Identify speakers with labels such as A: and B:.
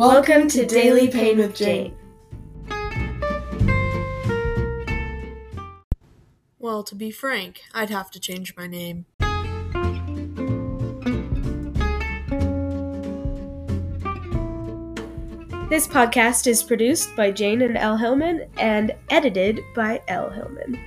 A: Welcome to Daily Pain with Jane.
B: Well, to be frank, I'd have to change my name.
A: This podcast is produced by Jane and L. Hillman and edited by L. Hillman.